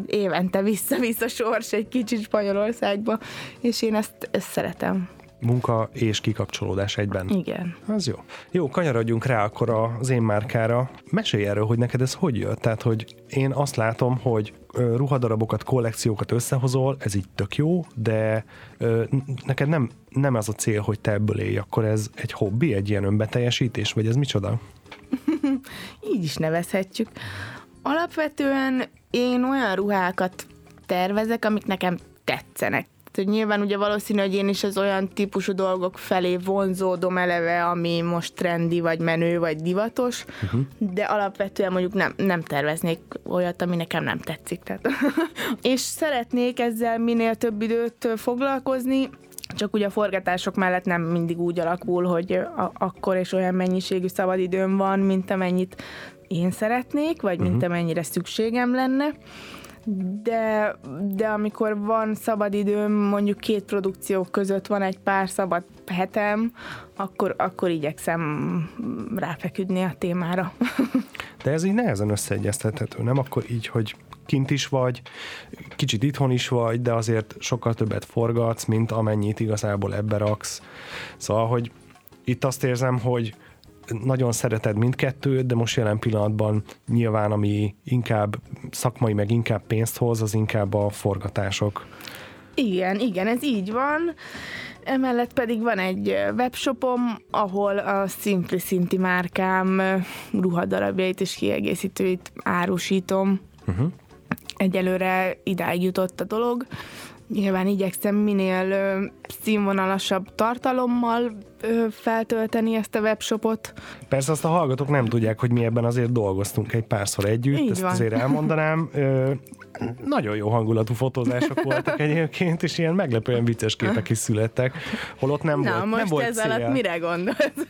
évente vissza-vissza sors egy kicsit Spanyolországba, és én ezt, ezt szeretem. Munka és kikapcsolódás egyben. Igen. Az jó. Jó, kanyarodjunk rá akkor az én márkára. Mesélj erről, hogy neked ez hogy jött? Tehát, hogy én azt látom, hogy ruhadarabokat, kollekciókat összehozol, ez így tök jó, de ö, neked nem, nem az a cél, hogy te ebből élj, akkor ez egy hobbi, egy ilyen önbeteljesítés, vagy ez micsoda? Így is nevezhetjük. Alapvetően én olyan ruhákat tervezek, amik nekem tetszenek. Hogy nyilván ugye valószínű, hogy én is az olyan típusú dolgok felé vonzódom eleve, ami most trendi, vagy menő, vagy divatos, uh-huh. de alapvetően mondjuk nem, nem terveznék olyat, ami nekem nem tetszik. Tehát. és szeretnék ezzel minél több időt foglalkozni, csak ugye a forgatások mellett nem mindig úgy alakul, hogy a- akkor és olyan mennyiségű szabadidőm van, mint amennyit én szeretnék, vagy mint amennyire szükségem lenne. De, de amikor van szabadidőm, mondjuk két produkció között van egy pár szabad hetem, akkor, akkor igyekszem ráfeküdni a témára. De ez így nehezen összeegyeztethető, nem? Akkor így, hogy kint is vagy, kicsit itthon is vagy, de azért sokkal többet forgatsz, mint amennyit igazából ebbe raksz. Szóval, hogy itt azt érzem, hogy nagyon szereted mindkettőt, de most jelen pillanatban nyilván, ami inkább szakmai, meg inkább pénzt hoz, az inkább a forgatások. Igen, igen, ez így van. Emellett pedig van egy webshopom, ahol a Simplicity márkám ö, ruhadarabjait és kiegészítőit árusítom. Uh-huh. Egyelőre idáig jutott a dolog. Nyilván igyekszem minél színvonalasabb tartalommal feltölteni ezt a webshopot. Persze azt a hallgatók nem tudják, hogy mi ebben azért dolgoztunk egy párszor együtt, Így ezt van. azért elmondanám. Ö, nagyon jó hangulatú fotózások voltak egyébként, és ilyen meglepően vicces képek is születtek, holott nem Na, volt, most nem volt ez cél. alatt mire gondolsz?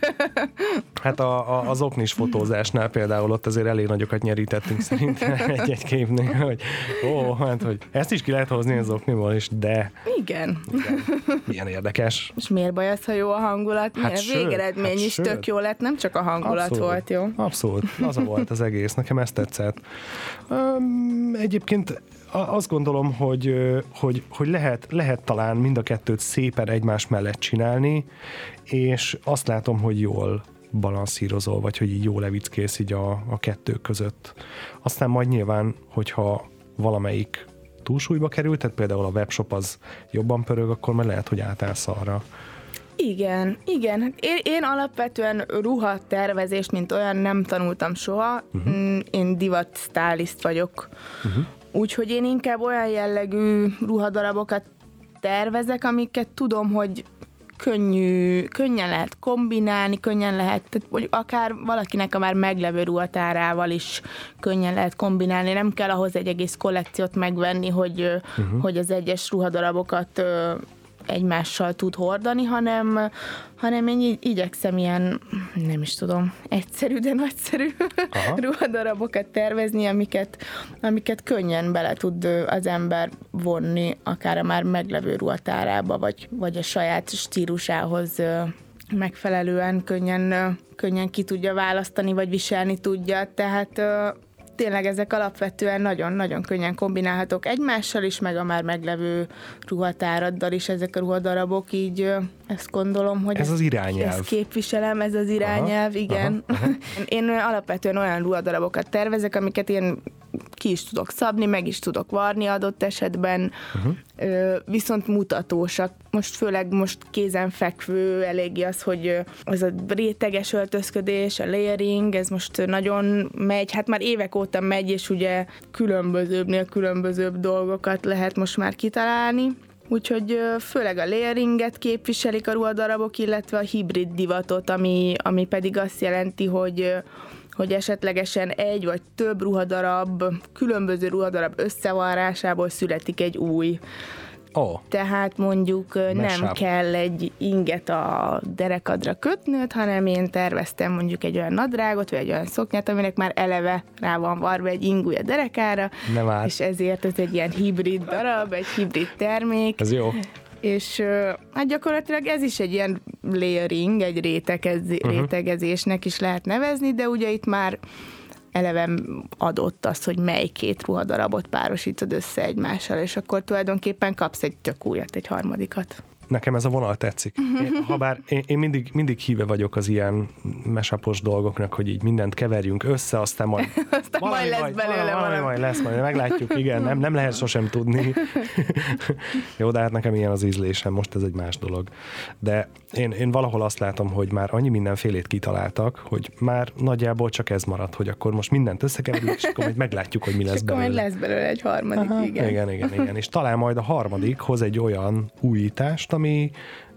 Hát a, a, az oknis fotózásnál például ott azért elég nagyokat nyerítettünk szerintem egy-egy képnél, hogy ó, hát hogy ezt is ki lehet hozni az okniból is, de Igen. igen, milyen érdekes. És miért baj az, ha jó a hangulat? Hát Hát sőt, végeredmény hát is sőt. tök jó lett, nem csak a hangulat volt jó. Abszolút, az a volt az egész, nekem ezt tetszett. Um, egyébként azt gondolom, hogy, hogy, hogy lehet, lehet talán mind a kettőt szépen egymás mellett csinálni, és azt látom, hogy jól balanszírozol, vagy hogy így jól levickész így a, a kettő között. Aztán majd nyilván, hogyha valamelyik túlsúlyba került, tehát például a webshop az jobban pörög, akkor majd lehet, hogy átállsz arra. Igen, igen. Én, én alapvetően ruhatervezést, mint olyan nem tanultam soha. Uh-huh. Én divat stylist vagyok. Uh-huh. Úgyhogy én inkább olyan jellegű ruhadarabokat tervezek, amiket tudom, hogy könnyű, könnyen lehet kombinálni, könnyen lehet, tehát mondjuk akár valakinek a már meglevő ruhatárával is könnyen lehet kombinálni, nem kell ahhoz egy egész kollekciót megvenni, hogy, uh-huh. hogy az egyes ruhadarabokat egymással tud hordani, hanem, hanem én így, igyekszem ilyen, nem is tudom, egyszerű, de nagyszerű Aha. ruhadarabokat tervezni, amiket, amiket könnyen bele tud az ember vonni, akár a már meglevő ruhatárába, vagy, vagy a saját stílusához megfelelően könnyen, könnyen ki tudja választani, vagy viselni tudja. Tehát tényleg ezek alapvetően nagyon-nagyon könnyen kombinálhatók egymással is, meg a már meglevő ruhatáraddal is ezek a ruhadarabok, így ezt gondolom, hogy Ez az irányelv. Ezt képviselem, ez az irányelv, Aha, igen. aha, aha. Én alapvetően olyan ruhadarabokat tervezek, amiket én ki is tudok szabni, meg is tudok varni adott esetben, uh-huh. viszont mutatósak. Most főleg most kézenfekvő eléggé az, hogy az a réteges öltözködés, a layering, ez most nagyon megy, hát már évek óta megy, és ugye különbözőbbnél különbözőbb dolgokat lehet most már kitalálni. Úgyhogy főleg a layeringet képviselik a ruhadarabok, illetve a hibrid divatot, ami, ami pedig azt jelenti, hogy hogy esetlegesen egy vagy több ruhadarab, különböző ruhadarab összevarrásából születik egy új. Ó, Tehát mondjuk ö, nem kell egy inget a derekadra kötnöd, hanem én terveztem mondjuk egy olyan nadrágot, vagy egy olyan szoknyát, aminek már eleve rá van varva egy ingúja derekára, Nem áll. és ezért ez egy ilyen hibrid darab, egy hibrid termék, ez jó. És hát gyakorlatilag ez is egy ilyen layering, egy rétegez, uh-huh. rétegezésnek is lehet nevezni, de ugye itt már eleve adott az, hogy mely két ruhadarabot párosítod össze egymással, és akkor tulajdonképpen kapsz egy tök újat, egy harmadikat. Nekem ez a vonal tetszik. Én, habár én, én mindig, mindig híve vagyok az ilyen mesapos dolgoknak, hogy így mindent keverjünk össze, aztán majd, Aztán majd lesz belőle valami, valami. majd lesz, majd meglátjuk, igen, nem, nem lehet sosem tudni. Jó, de hát nekem ilyen az ízlésem, most ez egy más dolog. De én, én valahol azt látom, hogy már annyi mindenfélét kitaláltak, hogy már nagyjából csak ez maradt, hogy akkor most mindent összekeverjük, és akkor majd meglátjuk, hogy mi lesz És akkor majd belőle. lesz belőle egy harmadik, Aha, igen. igen, igen, igen. És talán majd a harmadik hoz egy olyan újítást, ami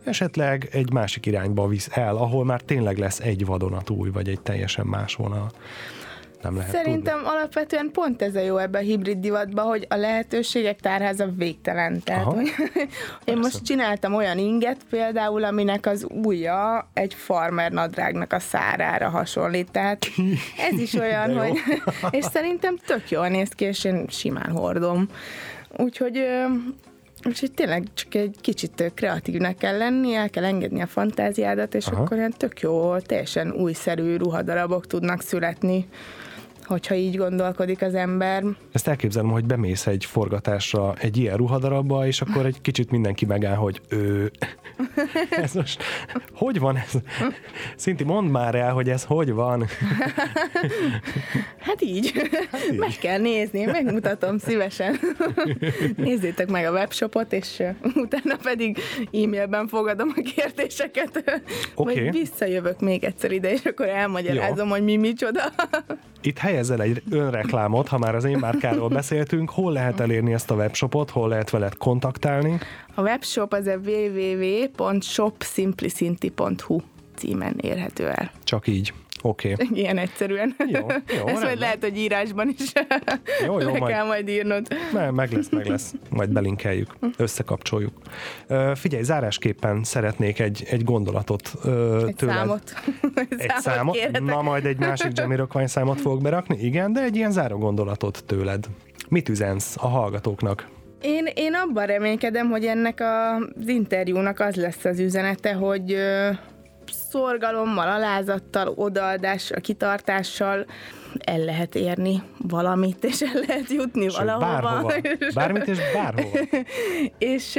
esetleg egy másik irányba visz el, ahol már tényleg lesz egy vadonatúj, vagy egy teljesen más vonal. Nem lehet Szerintem alapvetően pont ez a jó ebben a hibrid divatban, hogy a lehetőségek tárháza végtelen. Tehát, Aha. hogy én most csinálni olyan inget például, aminek az ujja egy farmer nadrágnak a szárára hasonlít. Tehát ez is olyan, hogy... És szerintem tök jól néz ki, és én simán hordom. Úgyhogy... Úgyhogy tényleg csak egy kicsit kreatívnek kell lenni, el kell engedni a fantáziádat, és. Aha. akkor ilyen tök jó, teljesen újszerű ruhadarabok tudnak születni, hogyha így gondolkodik az ember. Ezt elképzelem, hogy bemész egy forgatásra egy ilyen ruhadarabba, és akkor egy kicsit mindenki megáll, hogy ő... ez most... Hogy van ez? Szinti, mondd már el, hogy ez hogy van. Hát így. Hát így. meg kell nézni, megmutatom szívesen. Nézzétek meg a webshopot, és utána pedig e-mailben fogadom a kérdéseket. Oké. Vagy visszajövök még egyszer ide, és akkor elmagyarázom, Jó. hogy mi micsoda. Itt helyezzel egy önreklámot, ha már az én márkáról beszéltünk, hol lehet elérni ezt a webshopot, hol lehet veled kontaktálni. A webshop az a www.shopsimplicinti.hu címen érhető el. Csak így. Oké. Okay. Ilyen egyszerűen. Jó, jó, Ezt majd lehet, hogy írásban is Jó, jó, le majd- kell majd írnod. Me- meg lesz, meg lesz. Majd belinkeljük, összekapcsoljuk. Ö, figyelj, zárásképpen szeretnék egy, egy gondolatot Egy tőled. számot. Egy számot? kérhetek. Ma majd egy másik Jamiroquai számot fogok berakni? Igen, de egy ilyen záró gondolatot tőled. Mit üzensz a hallgatóknak? Én, én abban reménykedem, hogy ennek az interjúnak az lesz az üzenete, hogy szorgalommal, alázattal, odaadással, kitartással el lehet érni valamit, és el lehet jutni Sőt, valahova. bárhova. Bármit és bárhova. és,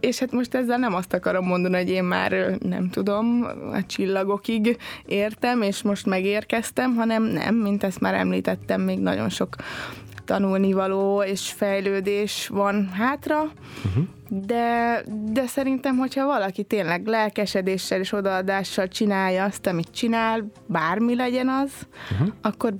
és hát most ezzel nem azt akarom mondani, hogy én már nem tudom, a csillagokig értem, és most megérkeztem, hanem nem, mint ezt már említettem, még nagyon sok tanulnivaló és fejlődés van hátra, uh-huh. De, de szerintem, hogyha valaki tényleg lelkesedéssel és odaadással csinálja azt, amit csinál, bármi legyen az, uh-huh. akkor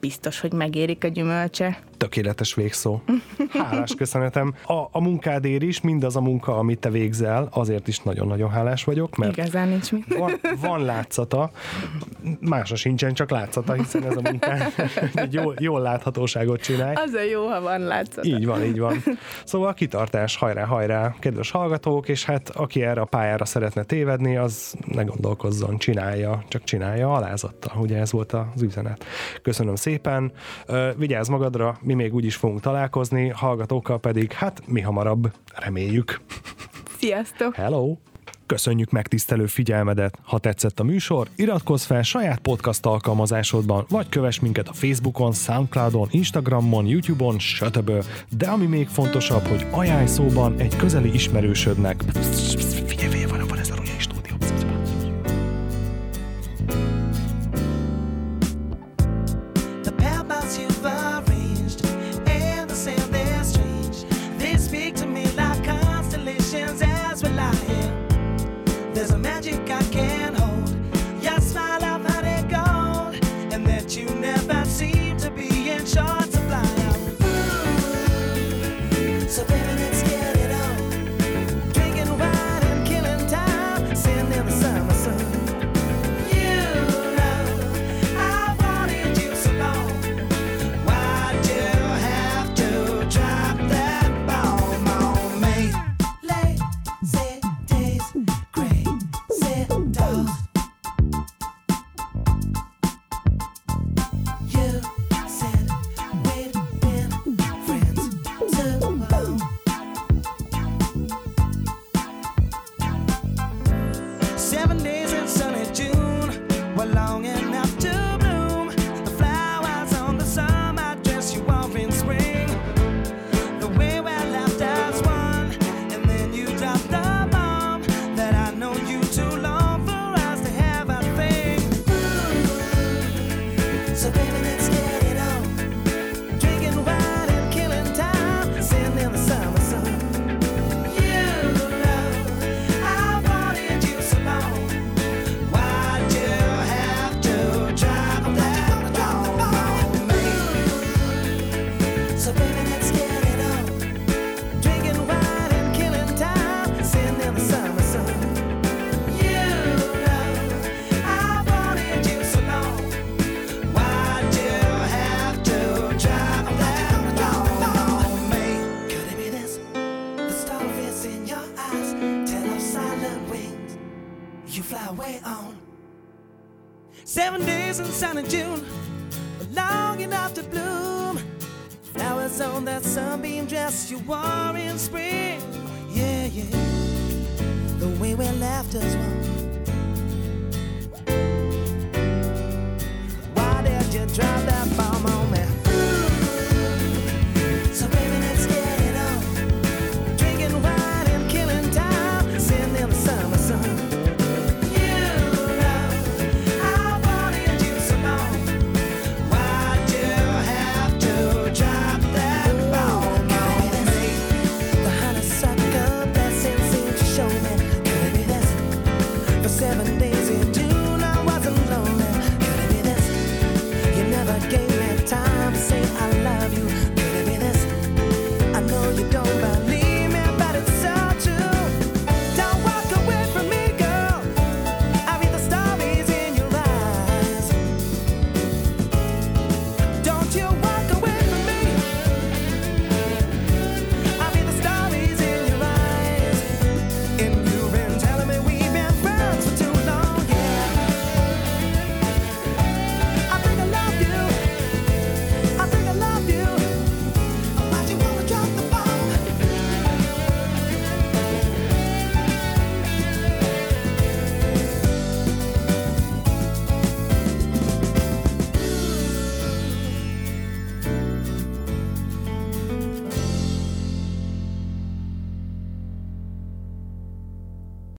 biztos, hogy megérik a gyümölcse. Tökéletes végszó. Hálás köszönetem. A, a munkádért is, mindaz a munka, amit te végzel, azért is nagyon-nagyon hálás vagyok, mert Igazán nincs mit. van, van látszata, másra sincsen, csak látszata, hiszen ez a munkán egy jól, jól láthatóságot csinálj. Az a jó, ha van látszat. Így van, így van. Szóval kitartás, hajrá, hajrá, kedves hallgatók, és hát aki erre a pályára szeretne tévedni, az ne gondolkozzon, csinálja, csak csinálja alázattal. Ugye ez volt az üzenet. Köszönöm szépen, vigyázz magadra, mi még úgy is fogunk találkozni, hallgatókkal pedig, hát mi hamarabb, reméljük. Sziasztok! Hello! Köszönjük megtisztelő figyelmedet! Ha tetszett a műsor, iratkozz fel saját podcast alkalmazásodban, vagy kövess minket a Facebookon, Soundcloudon, Instagramon, YouTube-on, stb. De ami még fontosabb, hogy ajánlj szóban egy közeli ismerősödnek. Figyelj, On that sunbeam dress you wore in spring. Yeah, yeah. The way we left us one. Why did you drop that ball?